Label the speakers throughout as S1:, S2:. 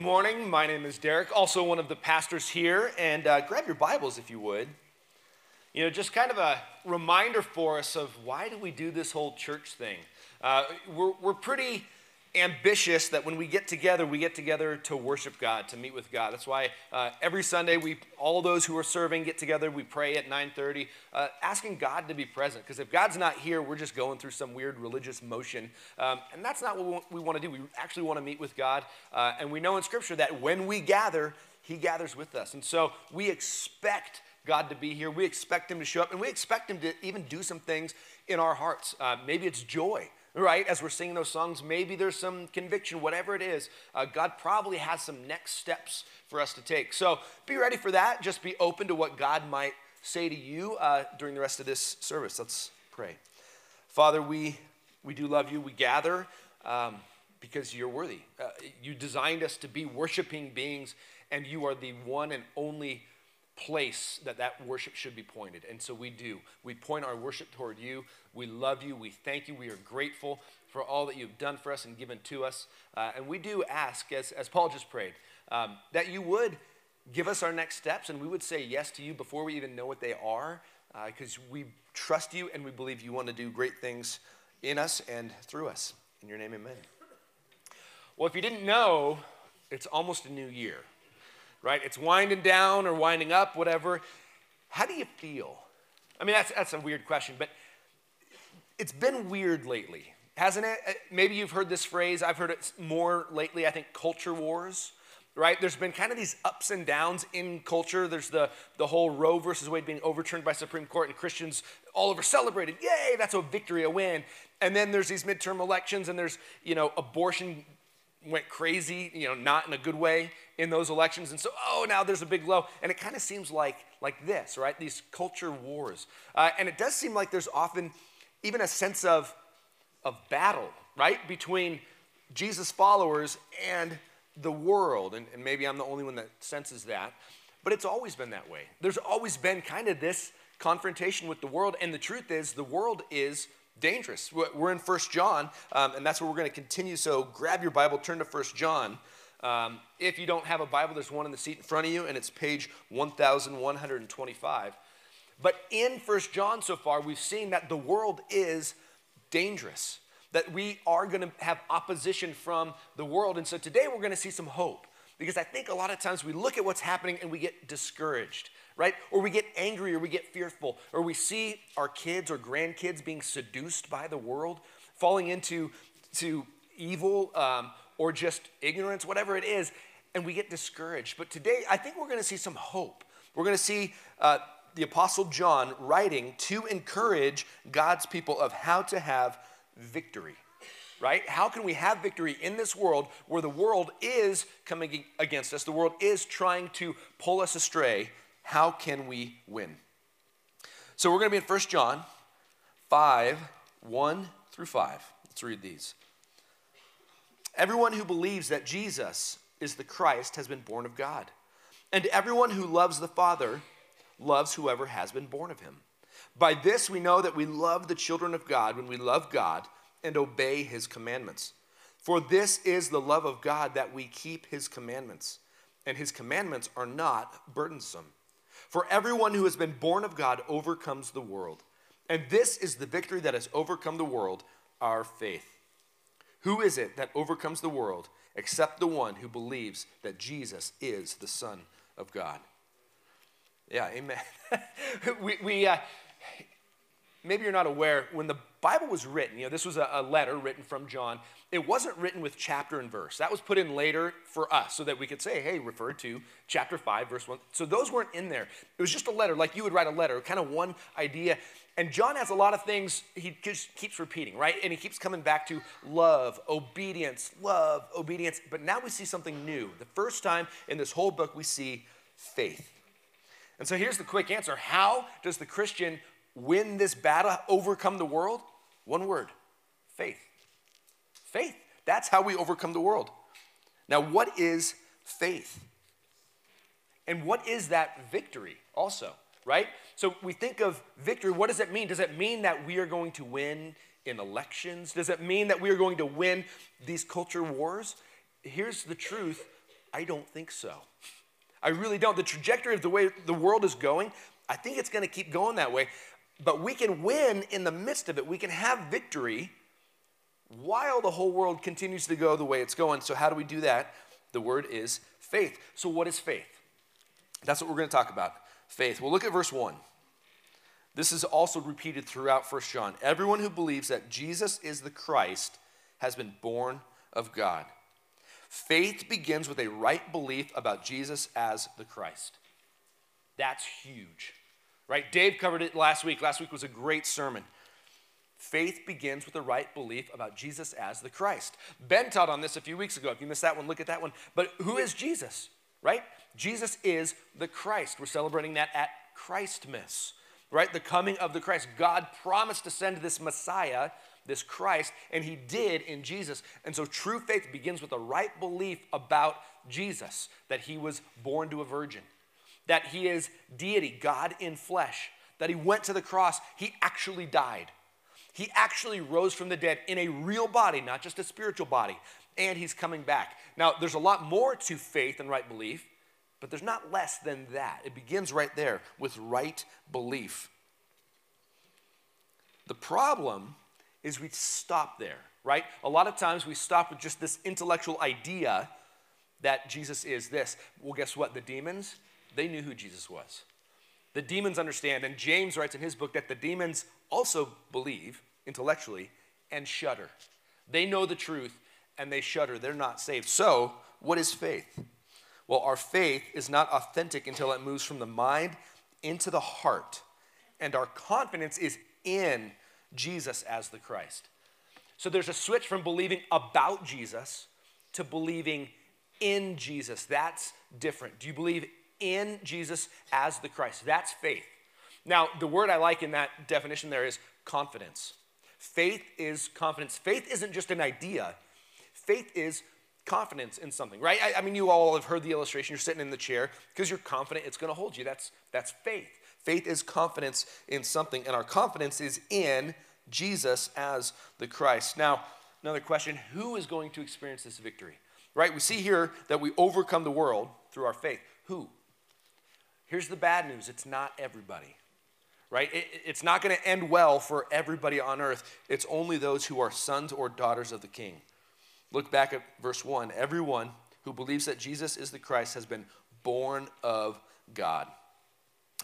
S1: Morning. My name is Derek, also one of the pastors here. And uh, grab your Bibles if you would. You know, just kind of a reminder for us of why do we do this whole church thing? Uh, we're, we're pretty ambitious that when we get together, we get together to worship God, to meet with God. That's why uh, every Sunday, we all those who are serving get together. We pray at 9:30, uh, asking God to be present. Because if God's not here, we're just going through some weird religious motion, um, and that's not what we want to do. We actually want to meet with God, uh, and we know in Scripture that when we gather, He gathers with us, and so we expect. God to be here. We expect Him to show up, and we expect Him to even do some things in our hearts. Uh, maybe it's joy right? As we're singing those songs, maybe there's some conviction, whatever it is. Uh, God probably has some next steps for us to take. So be ready for that. Just be open to what God might say to you uh, during the rest of this service. Let's pray. Father, we, we do love you. We gather um, because you're worthy. Uh, you designed us to be worshiping beings, and you are the one and only place that that worship should be pointed. And so we do. We point our worship toward you. We love you. We thank you. We are grateful for all that you've done for us and given to us. Uh, and we do ask, as, as Paul just prayed, um, that you would give us our next steps and we would say yes to you before we even know what they are, because uh, we trust you and we believe you want to do great things in us and through us. In your name, amen. Well, if you didn't know, it's almost a new year right? It's winding down or winding up, whatever. How do you feel? I mean, that's, that's a weird question, but it's been weird lately, hasn't it? Uh, maybe you've heard this phrase. I've heard it more lately, I think, culture wars. Right? There's been kind of these ups and downs in culture. There's the, the whole Roe versus Wade being overturned by Supreme Court, and Christians all over celebrated. Yay, that's a victory, a win. And then there's these midterm elections, and there's, you know, abortion went crazy, you know, not in a good way in those elections. And so, oh, now there's a big low. And it kind of seems like, like this, right? These culture wars. Uh, and it does seem like there's often even a sense of, of battle, right? Between Jesus' followers and the world. And, and maybe I'm the only one that senses that. But it's always been that way. There's always been kind of this confrontation with the world. And the truth is, the world is dangerous. We're in First John, um, and that's where we're going to continue. So grab your Bible, turn to First John. Um, if you don't have a Bible, there's one in the seat in front of you, and it's page 1125. But in First John so far, we've seen that the world is dangerous, that we are going to have opposition from the world. And so today we're going to see some hope. Because I think a lot of times we look at what's happening and we get discouraged right? Or we get angry or we get fearful, or we see our kids or grandkids being seduced by the world, falling into to evil um, or just ignorance, whatever it is, and we get discouraged. But today, I think we're to see some hope. We're to see uh, the Apostle John writing to encourage God's people of how to have victory right? How can we have victory in this world where the world is coming against us? The world is trying to pull us astray how can we win? So we're going to be in 1 John 5 1 through 5. Let's read these. Everyone who believes that Jesus is the Christ has been born of God. And everyone who loves the Father loves whoever has been born of him. By this we know that we love the children of God when we love God and obey his commandments. For this is the love of God that we keep his commandments, and his commandments are not burdensome. For everyone who has been born of God overcomes the world. And this is the victory that has overcome the world, our faith. Who is it that overcomes the world except the one who believes that Jesus is the Son of God? Yeah, amen. we, we uh, maybe you're not aware, when the Bible was written, you know, this was a, a, letter written from John. It wasn't written with chapter and verse. That was put in later for us so that we could say, hey, refer to chapter 5, verse 1. So those weren't in there. It was just a letter, like you would write a letter, kind of one idea. And John has a lot of things he just keeps repeating, right? And he keeps coming back to love, obedience, love, obedience. But now we see something new. The first time in this whole book, we see faith. And so here's the quick answer How does the Christian win this battle, overcome the world? One word faith. Faith. That's how we overcome the world. Now, what is faith? And what is that victory also, right? So we think of victory. What does it mean? Does it mean that we are going to win in elections? Does it mean that we are going to win these culture wars? Here's the truth I don't think so. I really don't. The trajectory of the way the world is going, I think it's going to keep going that way. But we can win in the midst of it. We can have victory while the whole world continues to go the way it's going. So, how do we do that? The word is faith. So, what is faith? That's what we're going to talk about faith. We'll look at verse 1. This is also repeated throughout 1 John. Everyone who believes that Jesus is the Christ has been born of God. Faith begins with a right belief about Jesus as the Christ. That's huge, right? Dave covered it last week. Last week was a great sermon. Faith begins with a right belief about Jesus as the Christ. Ben taught on this a few weeks ago. If you missed that one, look at that one. But who is Jesus, right? Jesus is the Christ. We're celebrating that at Christmas, right? The coming of the Christ. God promised to send this Messiah, this Christ, and he did in Jesus. And so true faith begins with a right belief about Jesus, that he was born to a virgin, that he is deity, God in flesh, that he went to the cross, he actually died he actually rose from the dead in a real body, not just a spiritual body, and he's coming back. Now, there's a lot more to faith and right belief, but there's not less than that. It begins right there with right belief. The problem is we stop there, right? A lot of times we stop with just this intellectual idea that Jesus is this. Well, guess what? The demons, they knew who Jesus was. The demons understand, and James writes in his book that the demons also believe intellectually and shudder. They know the truth and they shudder. They're not saved. So, what is faith? Well, our faith is not authentic until it moves from the mind into the heart, and our confidence is in Jesus as the Christ. So, there's a switch from believing about Jesus to believing in Jesus. That's different. Do you believe in Jesus as the Christ? That's faith. Now, the word I like in that definition there is confidence. Faith is confidence. Faith isn't just an idea, faith is confidence in something, right? I, I mean, you all have heard the illustration. You're sitting in the chair because you're confident it's going to hold you. That's, that's faith. Faith is confidence in something, and our confidence is in Jesus as the Christ. Now, another question who is going to experience this victory? Right? We see here that we overcome the world through our faith. Who? Here's the bad news it's not everybody right? It, it's not going to end well for everybody on earth. It's only those who are sons or daughters of the king. Look back at verse 1. Everyone who believes that Jesus is the Christ has been born of God.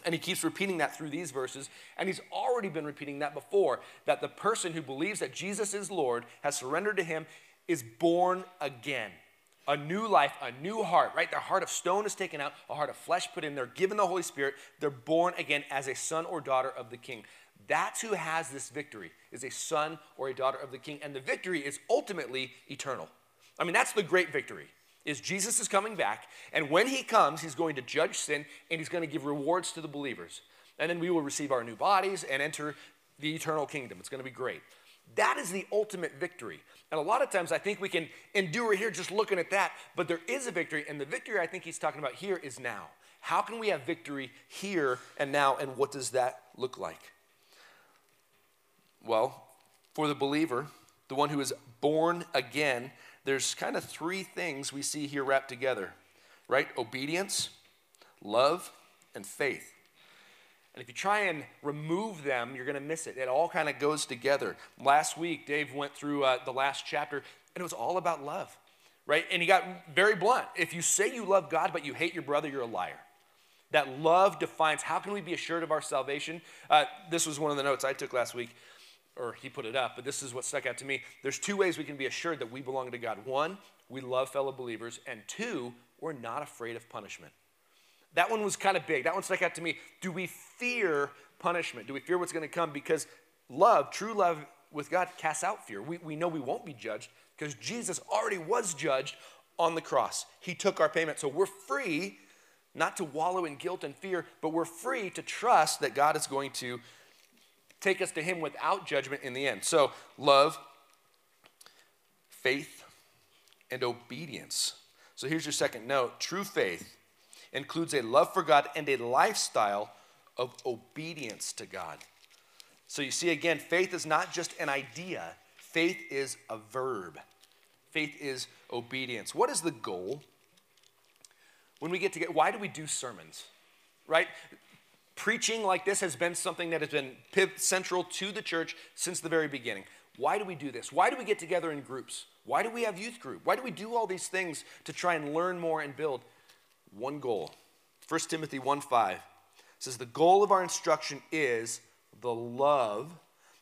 S1: And he keeps repeating that through these verses, and he's already been repeating that before that the person who believes that Jesus is Lord, has surrendered to him, is born again a new life, a new heart, right? Their heart of stone is taken out, a heart of flesh put in. They're given the Holy Spirit. They're born again as a son or daughter of the King. That's who has this victory, is a son or a daughter of the King. And the victory is ultimately eternal. I mean, that's the great victory. Is Jesus is coming back, and when he comes, he's going to judge sin and he's going to give rewards to the believers. And then we will receive our new bodies and enter the eternal kingdom. It's going to be great. That is the ultimate victory. And a lot of times I think we can endure here just looking at that, but there is a victory, and the victory I think he's talking about here is now. How can we have victory here and now, and what does that look like? Well, for the believer, the one who is born again, there's kind of three things we see here wrapped together, right? Obedience, love, and faith. And if you try and remove them, you're going to miss it. It all kind of goes together. Last week, Dave went through uh, the last chapter, and it was all about love, right? And he got very blunt. If you say you love God, but you hate your brother, you're a liar. That love defines how can we be assured of our salvation? Uh, this was one of the notes I took last week, or he put it up, but this is what stuck out to me. There's two ways we can be assured that we belong to God. One, we love fellow believers, and two, we're not afraid of punishment. That one was kind of big. That one stuck out to me. Do we fear punishment? Do we fear what's going to come? Because love, true love with God, casts out fear. We, we know we won't be judged because Jesus already was judged on the cross. He took our payment. So we're free not to wallow in guilt and fear, but we're free to trust that God is going to take us to Him without judgment in the end. So, love, faith, and obedience. So, here's your second note true faith includes a love for God and a lifestyle of obedience to God. So you see, again, faith is not just an idea, faith is a verb. Faith is obedience. What is the goal when we get together, why do we do sermons? Right? Preaching like this has been something that has been central to the church since the very beginning. Why do we do this? Why do we get together in groups? Why do we have youth group? Why do we do all these things to try and learn more and build? One goal. 1 Timothy 1 5 says, The goal of our instruction is the love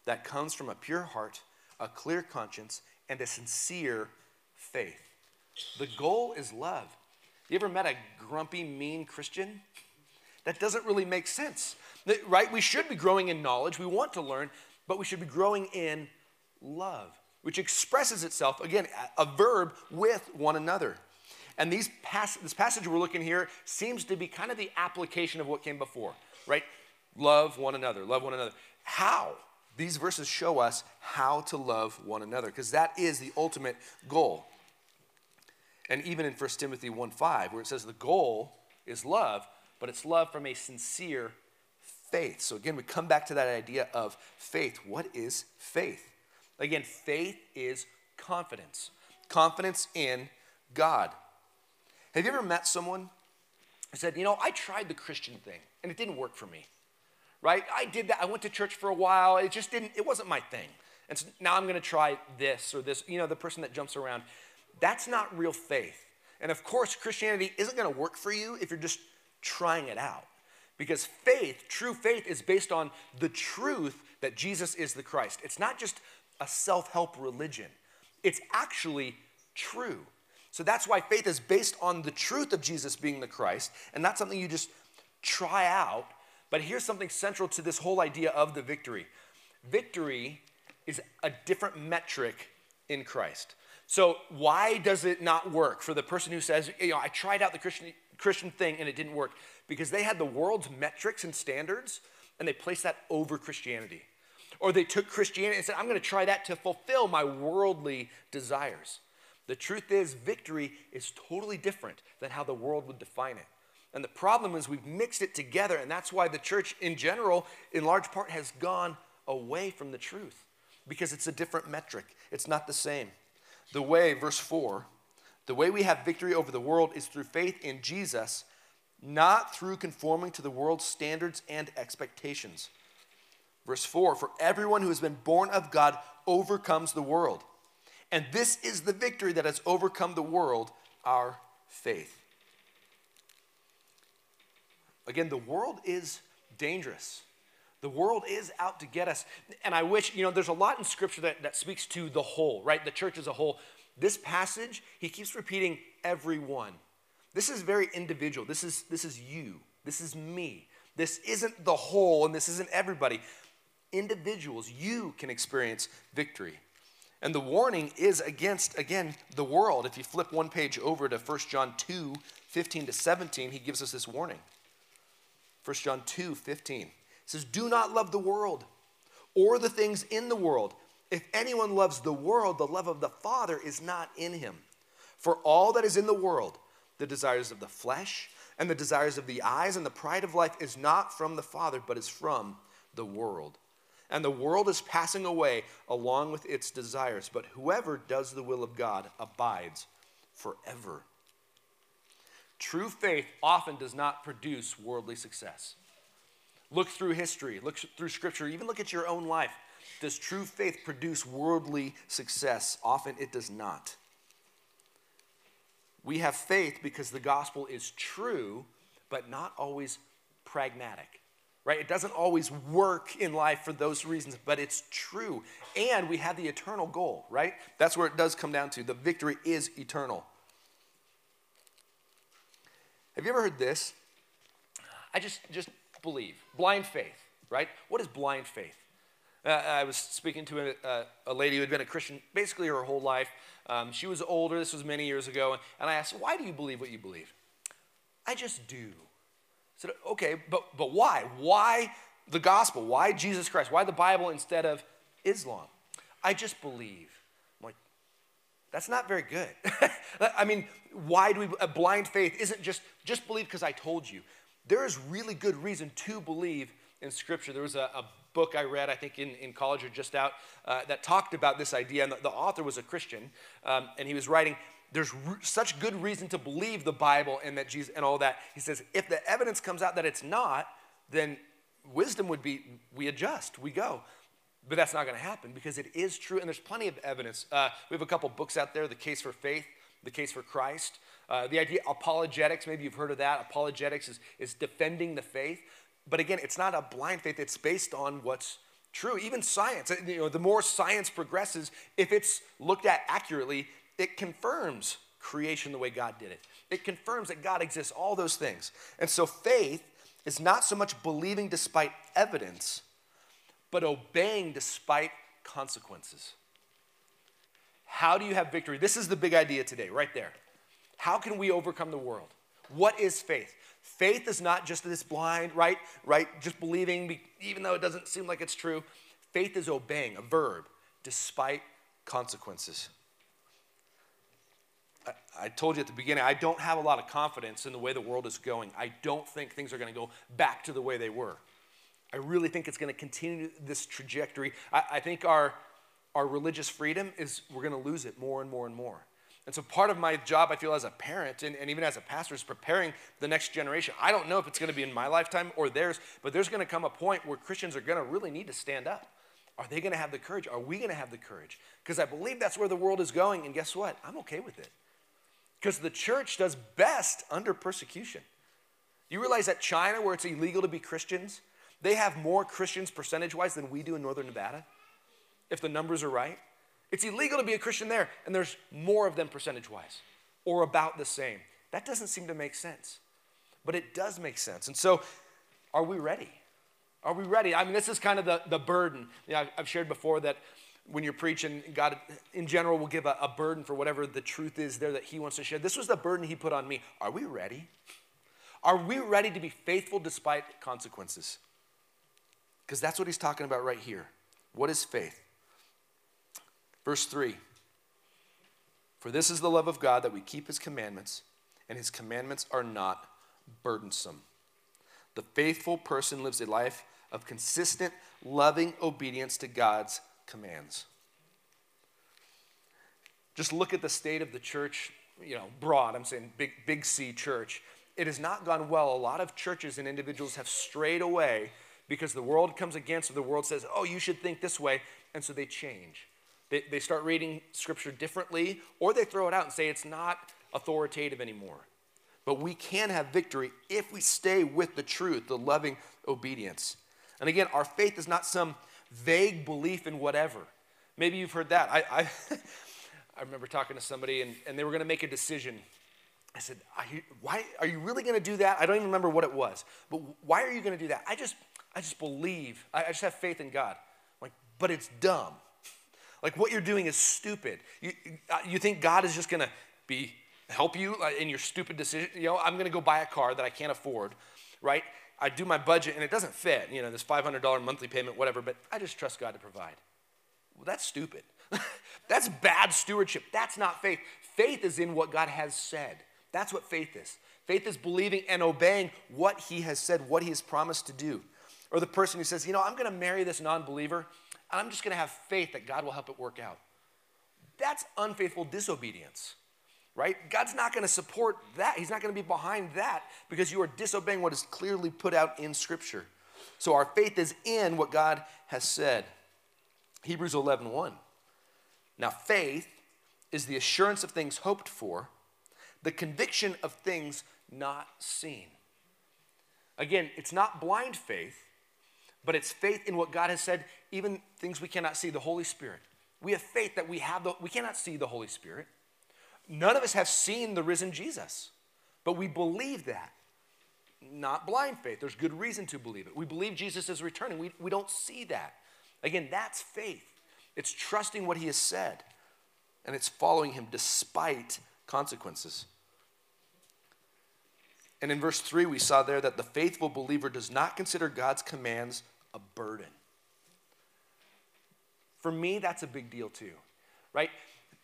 S1: that comes from a pure heart, a clear conscience, and a sincere faith. The goal is love. You ever met a grumpy, mean Christian? That doesn't really make sense, right? We should be growing in knowledge. We want to learn, but we should be growing in love, which expresses itself, again, a verb with one another. And these pass- this passage we're looking here seems to be kind of the application of what came before, right? Love one another, love one another. How? These verses show us how to love one another, because that is the ultimate goal. And even in 1 Timothy 1 5, where it says the goal is love, but it's love from a sincere faith. So again, we come back to that idea of faith. What is faith? Again, faith is confidence, confidence in God. Have you ever met someone who said, You know, I tried the Christian thing and it didn't work for me? Right? I did that. I went to church for a while. It just didn't, it wasn't my thing. And so now I'm going to try this or this. You know, the person that jumps around. That's not real faith. And of course, Christianity isn't going to work for you if you're just trying it out. Because faith, true faith, is based on the truth that Jesus is the Christ. It's not just a self help religion, it's actually true. So that's why faith is based on the truth of Jesus being the Christ, and not something you just try out. But here's something central to this whole idea of the victory victory is a different metric in Christ. So, why does it not work for the person who says, you know, I tried out the Christian, Christian thing and it didn't work? Because they had the world's metrics and standards and they placed that over Christianity. Or they took Christianity and said, I'm going to try that to fulfill my worldly desires. The truth is, victory is totally different than how the world would define it. And the problem is, we've mixed it together, and that's why the church in general, in large part, has gone away from the truth because it's a different metric. It's not the same. The way, verse 4, the way we have victory over the world is through faith in Jesus, not through conforming to the world's standards and expectations. Verse 4 For everyone who has been born of God overcomes the world. And this is the victory that has overcome the world, our faith. Again, the world is dangerous. The world is out to get us. And I wish, you know, there's a lot in Scripture that, that speaks to the whole, right? The church as a whole. This passage, he keeps repeating everyone. This is very individual. This is, this is you. This is me. This isn't the whole, and this isn't everybody. Individuals, you can experience victory. And the warning is against, again, the world. If you flip one page over to 1 John 2 15 to 17, he gives us this warning. 1 John 2 15 says, Do not love the world or the things in the world. If anyone loves the world, the love of the Father is not in him. For all that is in the world, the desires of the flesh and the desires of the eyes and the pride of life is not from the Father, but is from the world and the world is passing away along with its desires. But whoever does the will of God abides forever. True faith often does not produce worldly success. Look through history, look through scripture, even look at your own life. Does true faith produce worldly success? Often it does not. We have faith because the gospel is true, but not always pragmatic right? It doesn't always work in life for those reasons, but it's true. And we have the eternal goal, right? That's where it does come down to. The victory is eternal. Have you ever heard this? I just just believe. Blind faith, right? What is blind faith? Uh, I was speaking to a, a, a, lady who had been a Christian basically her whole life. Um, she was older, this was many years ago, and, and I asked, Why do you believe what you believe? I just do said, okay, but, but why? Why the gospel? Why Jesus Christ? Why the Bible instead of Islam? I just believe. I'm like, that's not very good. I mean, why do we, a blind faith isn't just, just believe because I told you. There is really good reason to believe in Scripture. There was a, a book I read, I think in, in college or just out, uh, that talked about this idea, and the, the author was a Christian, um, and he was writing, there's r- such good reason to believe the Bible and that Jesus and all that. He says, if the evidence comes out that it's not, then wisdom would be we adjust, we go. But that's not going to happen because it is true, and there's plenty of evidence. Uh, we have a couple books out there The Case for Faith, The Case for Christ. Uh, the idea, apologetics, maybe you've heard of that. Apologetics is, is defending the faith. But again, it's not a blind faith, it's based on what's true. Even science, you know, the more science progresses, if it's looked at accurately, it confirms creation the way God did it. It confirms that God exists, all those things. And so faith is not so much believing despite evidence, but obeying despite consequences. How do you have victory? This is the big idea today, right there. How can we overcome the world? What is faith? Faith is not just this blind, right? Right? Just believing, even though it doesn't seem like it's true. Faith is obeying, a verb, despite consequences. I, told you at the beginning, I don't have a lot of confidence in the way the world is going. I don't think things are going to go back to the way they were. I really think it's going to continue this trajectory. I, I think our, our religious freedom is we're going to lose it more and more and more. And so part of my job, I feel as a parent and, and even as a pastor, is preparing the next generation. I don't know if it's going to be in my lifetime or theirs, but there's going to come a point where Christians are going to really need to stand up. Are they going to have the courage? Are we going to have the courage? Because I believe that's where the world is going. And guess what? I'm okay with it. Because the church does best under persecution. You realize that China, where it's illegal to be Christians, they have more Christians percentage wise than we do in northern Nevada, if the numbers are right. It's illegal to be a Christian there, and there's more of them percentage wise, or about the same. That doesn't seem to make sense. But it does make sense. And so, are we ready? Are we ready? I mean, this is kind of the, the burden. You know, I've shared before that when you're preaching, God in general will give a, a burden for whatever the truth is there that He wants to share. This was the burden He put on me. Are we ready? Are we ready to be faithful despite consequences? Because that's what He's talking about right here. What is faith? Verse 3 For this is the love of God that we keep his commandments, and his commandments are not burdensome. The faithful person lives a life of consistent, loving obedience to God's commands. Just look at the state of the church, you know, broad, I'm saying big, big C church. It has not gone well. A lot of churches and individuals have strayed away because the world comes against or the world says, oh, you should think this way, and so they change. They, they start reading scripture differently, or they throw it out and say it's not authoritative anymore. But we can have victory if we stay with the truth, the loving obedience. And again, our faith is not some vague belief in whatever. Maybe you've heard that. I, I, I remember talking to somebody and, and they were going to make a decision. I said, are you, why, are you really going to do that? I don't even remember what it was. But why are you going to do that? I just, I just believe. I, I just have faith in God. Like, but it's dumb. Like what you're doing is stupid. You, uh, you think God is just going to be help you uh, in your stupid decision? You know, I'm going to go buy a car that I can't afford, right? I do my budget and it doesn't fit, you know, this $500 monthly payment, whatever, but I just trust God to provide. Well, that's stupid. that's bad stewardship. That's not faith. Faith is in what God has said. That's what faith is. Faith is believing and obeying what He has said, what He has promised to do. Or the person who says, you know, I'm going to marry this non believer and I'm just going to have faith that God will help it work out. That's unfaithful disobedience, right? God's not going to support that. He's not going to be behind that because you are disobeying what is clearly put out in Scripture. So our faith is in what God has said. Hebrews 11 1. Now, faith is the assurance of things hoped for, the conviction of things not seen. Again, it's not blind faith, but it's faith in what God has said, even things we cannot see, the Holy Spirit. We have faith that we have the, we cannot see the Holy Spirit. None of us have seen the risen Jesus, but we believe that. Not blind faith. There's good reason to believe it. We believe Jesus is returning. We, we don't see that. Again, that's faith. It's trusting what he has said, and it's following him despite consequences. And in verse 3, we saw there that the faithful believer does not consider God's commands a burden. For me, that's a big deal too, right?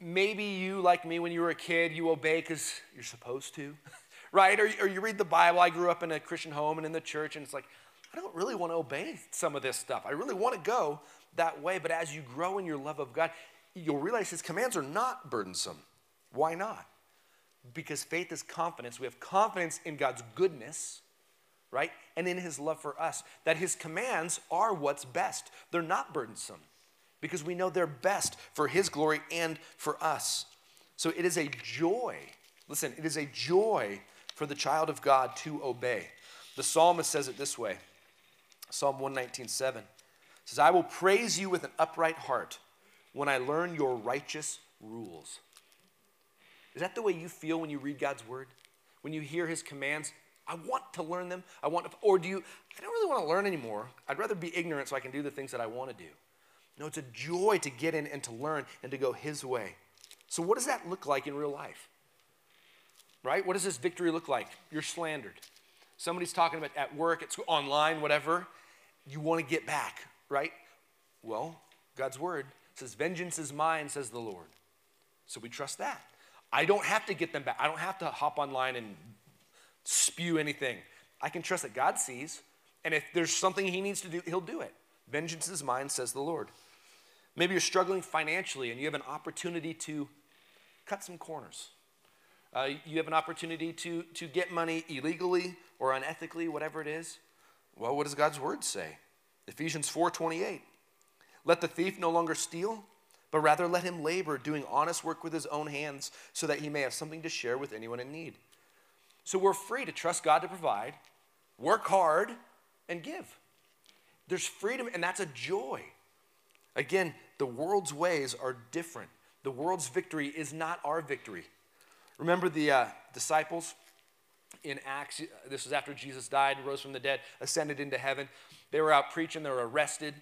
S1: Maybe you, like me, when you were a kid, you obey because you're supposed to, right? Or, or you read the Bible. I grew up in a Christian home and in the church, and it's like, I don't really want to obey some of this stuff. I really want to go that way. But as you grow in your love of God, you'll realize His commands are not burdensome. Why not? because faith is confidence. We have confidence in God's goodness, right? And in his love for us, that his commands are what's best. They're not burdensome because we know they're best for his glory and for us. So it is a joy. Listen, it is a joy for the child of God to obey. The psalmist says it this way Psalm 119, 7 says, I will praise you with an upright heart when I learn your righteous rules. Is that the way you feel when you read God's word? When you hear his commands? I want to learn them. I want to, or do you, I don't really want to learn anymore. I'd rather be ignorant so I can do the things that I want to do. No, it's a joy to get in and to learn and to go his way. So, what does that look like in real life? Right? What does this victory look like? You're slandered somebody's talking about at work, it's online, whatever, you want to get back, right? Well, God's word says, Vengeance is mine, says the Lord. So we trust that. I don't have to get them back. I don't have to hop online and spew anything. I can trust that God sees, and if there's something He needs to do, He'll do it. Vengeance is mine, says the Lord. Maybe you're struggling financially and you have an opportunity to cut some corners. Uh, you have an opportunity to, to get money illegally or unethically, whatever it is. Well, what does God's word say? Ephesians 4:28. Let the thief no longer steal, but rather let him labor, doing honest work with his own hands, so that he may have something to share with anyone in need. So we're free to trust God to provide, work hard, and give. There's freedom, and that's a joy. Again, the world's ways are different. The world's victory is not our victory. Remember the uh, disciples in Acts? This was after Jesus died, rose from the dead, ascended into heaven. They were out preaching, they were arrested.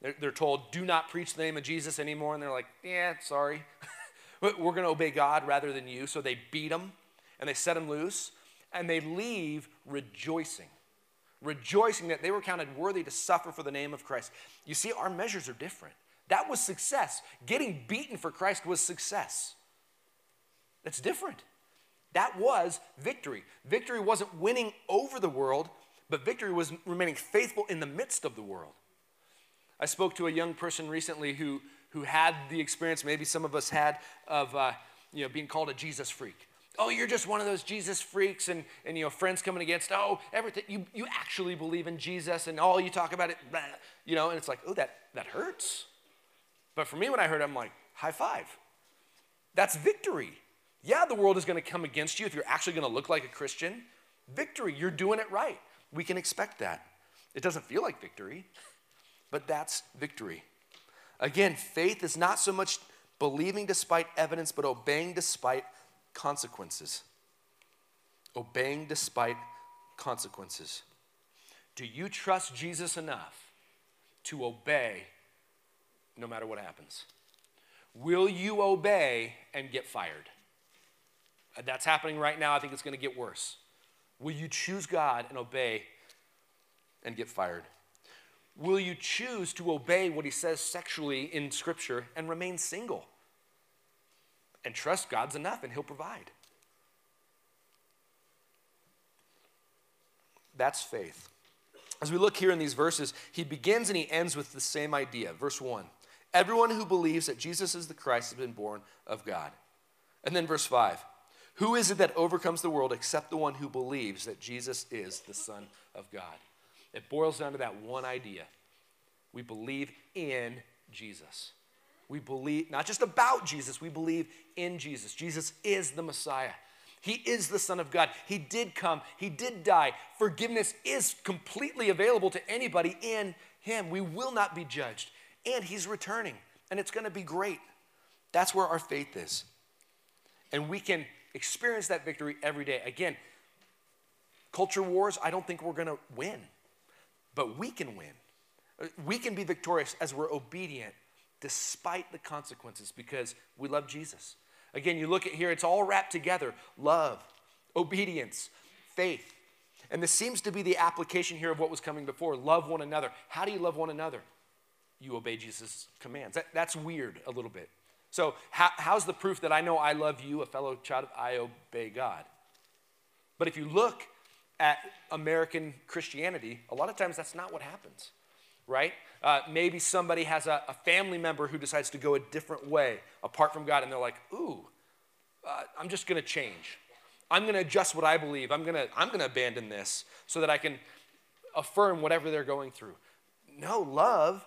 S1: They're, they're told, do not preach the name of Jesus anymore. And they're like, yeah, sorry. we're going to obey God rather than you. So they beat them and they set them loose and they leave rejoicing. Rejoicing that they were counted worthy to suffer for the name of Christ. You see, our measures are different. That was success. Getting beaten for Christ was success. That's different. That was victory. Victory wasn't winning over the world, but victory was remaining faithful in the midst of the world. I spoke to a young person recently who, who had the experience, maybe some of us had, of uh, you know, being called a Jesus freak. Oh, you're just one of those Jesus freaks, and, and you know, friends coming against, oh, everything, you, you actually believe in Jesus, and all you talk about it, blah, you know, and it's like, oh, that, that hurts. But for me, when I heard it, I'm like, high five. That's victory. Yeah, the world is going to come against you if you're actually going to look like a Christian. Victory, you're doing it right. We can expect that. It doesn't feel like victory, but that's victory. Again, faith is not so much believing despite evidence, but obeying despite consequences. Obeying despite consequences. Do you trust Jesus enough to obey no matter what happens? Will you obey and get fired? Uh, that's happening right now. I think it's going to get worse. Will you choose God and obey and get fired? Will you choose to obey what he says sexually in Scripture and remain single? And trust God's enough and he'll provide. That's faith. As we look here in these verses, he begins and he ends with the same idea. Verse 1 Everyone who believes that Jesus is the Christ has been born of God. And then verse 5 who is it that overcomes the world except the one who believes that Jesus is the Son of God? It boils down to that one idea. We believe in Jesus. We believe not just about Jesus, we believe in Jesus. Jesus is the Messiah. He is the Son of God. He did come, He did die. Forgiveness is completely available to anybody in Him. We will not be judged. And He's returning, and it's going to be great. That's where our faith is. And we can experience that victory every day. Again, culture wars, I don't think we're going to win, but we can win. Uh, we can be victorious as we're obedient despite the consequences because we love Jesus. Again, you look at here, it's all wrapped together love, obedience, faith. And this seems to be the application here of what was coming before love one another. How do you love one another? You obey Jesus' commands. That, that's weird a little bit. So, how, how's the proof that I know I love you, a fellow child I obey God? But if you look at American Christianity, a lot of times that's not what happens, right? Uh, maybe somebody has a, a family member who decides to go a different way apart from God, and they're like, ooh, uh, I'm just going to change. I'm going to adjust what I believe. I'm going to I'm going to abandon this so that I can affirm whatever they're going through. No, love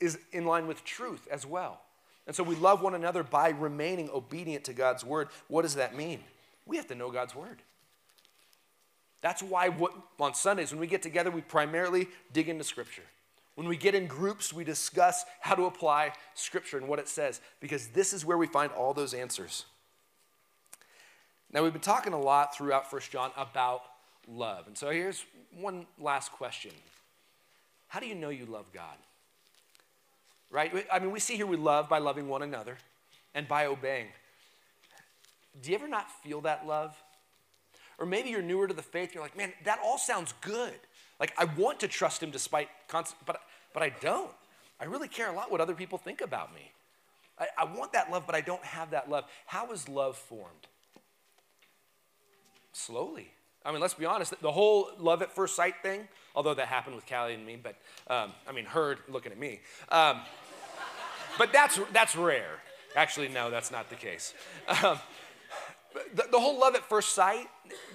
S1: is in line with truth as well. And so we love one another by remaining obedient to God's word. What does that mean? We have to know God's word. That's why what, on Sundays, when we get together, we primarily dig into Scripture. When we get in groups, we discuss how to apply Scripture and what it says, because this is where we find all those answers. Now, we've been talking a lot throughout First John about love. And so here's one last question How do you know you love God? Right? I mean, we see here we love by loving one another and by obeying. Do you ever not feel that love? Or maybe you're newer to the faith, you're like, man, that all sounds good. Like, I want to trust him despite, but, but I don't. I really care a lot what other people think about me. I, I want that love, but I don't have that love. How is love formed? Slowly. I mean, let's be honest, the whole love at first sight thing, although that happened with Callie and me, but um, I mean, her looking at me. Um, but that's, that's rare. Actually, no, that's not the case. Um, the, the whole love at first sight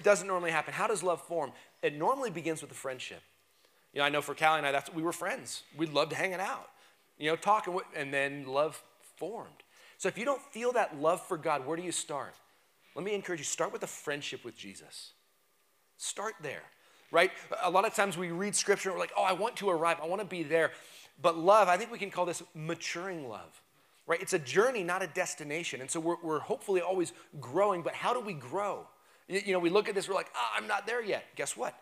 S1: doesn't normally happen. How does love form? It normally begins with a friendship. You know, I know for Callie and I, that's we were friends. We loved hanging out, you know, talking, and then love formed. So if you don't feel that love for God, where do you start? Let me encourage you start with a friendship with Jesus. Start there, right? A lot of times we read scripture and we're like, oh, I want to arrive, I want to be there. But love, I think we can call this maturing love right? It's a journey, not a destination. And so we're, we're hopefully always growing, but how do we grow? You, you know, we look at this, we're like, oh, I'm not there yet. Guess what?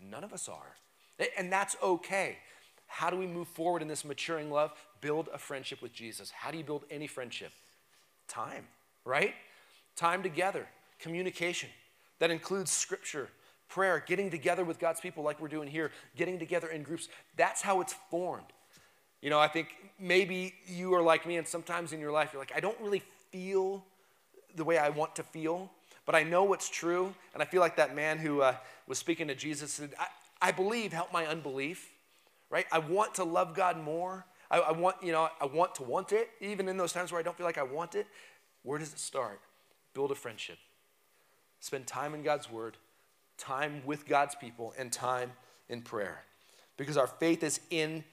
S1: None of us are. And that's okay. How do we move forward in this maturing love? Build a friendship with Jesus. How do you build any friendship? Time, right? Time together, communication. That includes scripture, prayer, getting together with God's people like we're doing here, getting together in groups. That's how it's formed. You know, I think maybe you are like me, and sometimes in your life you're like, I don't really feel the way I want to feel, but I know what's true. And I feel like that man who uh, was speaking to Jesus said, I, I believe, help my unbelief, right? I want to love God more. I, I want, you know, I want to want it, even in those times where I don't feel like I want it. Where does it start? Build a friendship. Spend time in God's word, time with God's people, and time in prayer. Because our faith is in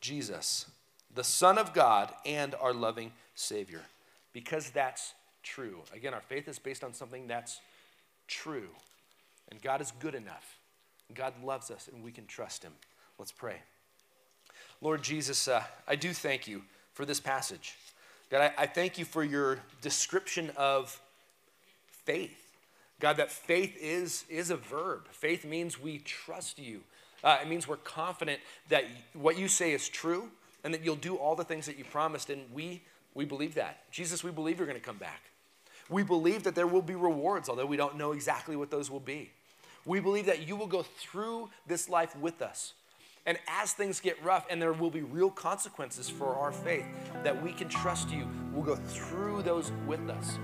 S1: Jesus, the Son of God and our loving Savior, because that's true. Again, our faith is based on something that's true. And God is good enough. God loves us, and we can trust Him. Let's pray. Lord Jesus, uh, I do thank you for this passage. God, I, I thank you for your description of faith. God, that faith is, is a verb. Faith means we trust you. Uh, it means we're confident that what you say is true and that you'll do all the things that you promised. And we, we believe that. Jesus, we believe you're going to come back. We believe that there will be rewards, although we don't know exactly what those will be. We believe that you will go through this life with us. And as things get rough and there will be real consequences for our faith, that we can trust you. We'll go through those with us.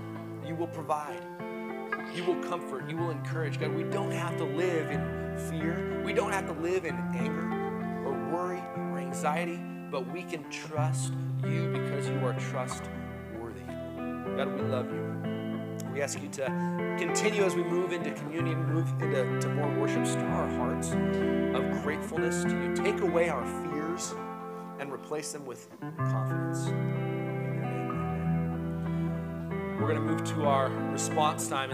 S1: You will provide. You will comfort. You will encourage. God, we don't have to live in fear. We don't have to live in anger or worry or anxiety, but we can trust you because you are trustworthy. God, we love you. We ask you to continue as we move into communion, move into to more worship, stir our hearts of gratefulness to you. Take away our fears and replace them with confidence. In your name. Amen. We're going to move to our response time.